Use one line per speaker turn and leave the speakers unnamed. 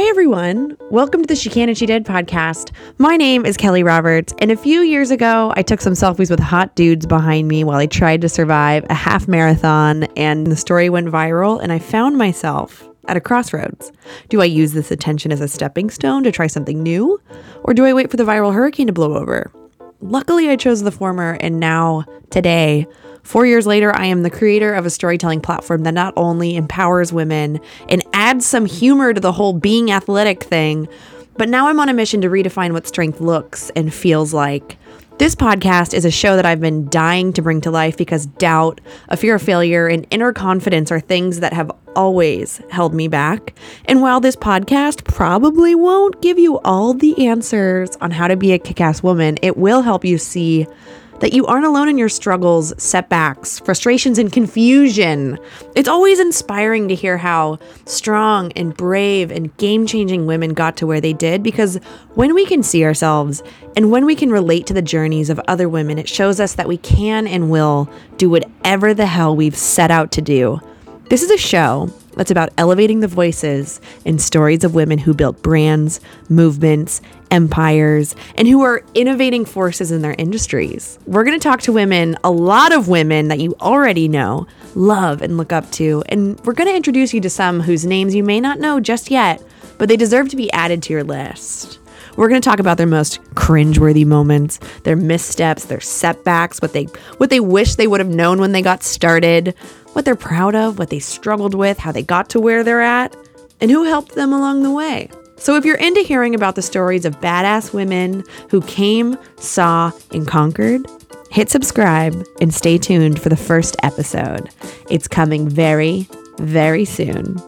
Hi, everyone. Welcome to the She Can and She Did podcast. My name is Kelly Roberts, and a few years ago, I took some selfies with hot dudes behind me while I tried to survive a half marathon, and the story went viral, and I found myself at a crossroads. Do I use this attention as a stepping stone to try something new, or do I wait for the viral hurricane to blow over? Luckily, I chose the former, and now, today, Four years later, I am the creator of a storytelling platform that not only empowers women and adds some humor to the whole being athletic thing, but now I'm on a mission to redefine what strength looks and feels like. This podcast is a show that I've been dying to bring to life because doubt, a fear of failure, and inner confidence are things that have always held me back. And while this podcast probably won't give you all the answers on how to be a kick ass woman, it will help you see that you aren't alone in your struggles, setbacks, frustrations, and confusion. It's always inspiring to hear how strong and brave and game changing women got to where they did because when we can see ourselves and when we can relate to the journeys of other women, it shows us that we can and will do whatever the hell we've set out to do. This is a show that's about elevating the voices and stories of women who built brands, movements, empires, and who are innovating forces in their industries. We're going to talk to women, a lot of women that you already know, love, and look up to. And we're going to introduce you to some whose names you may not know just yet, but they deserve to be added to your list. We're going to talk about their most cringeworthy moments, their missteps, their setbacks, what they what they wish they would have known when they got started, what they're proud of, what they struggled with, how they got to where they're at, and who helped them along the way. So, if you're into hearing about the stories of badass women who came, saw, and conquered, hit subscribe and stay tuned for the first episode. It's coming very, very soon.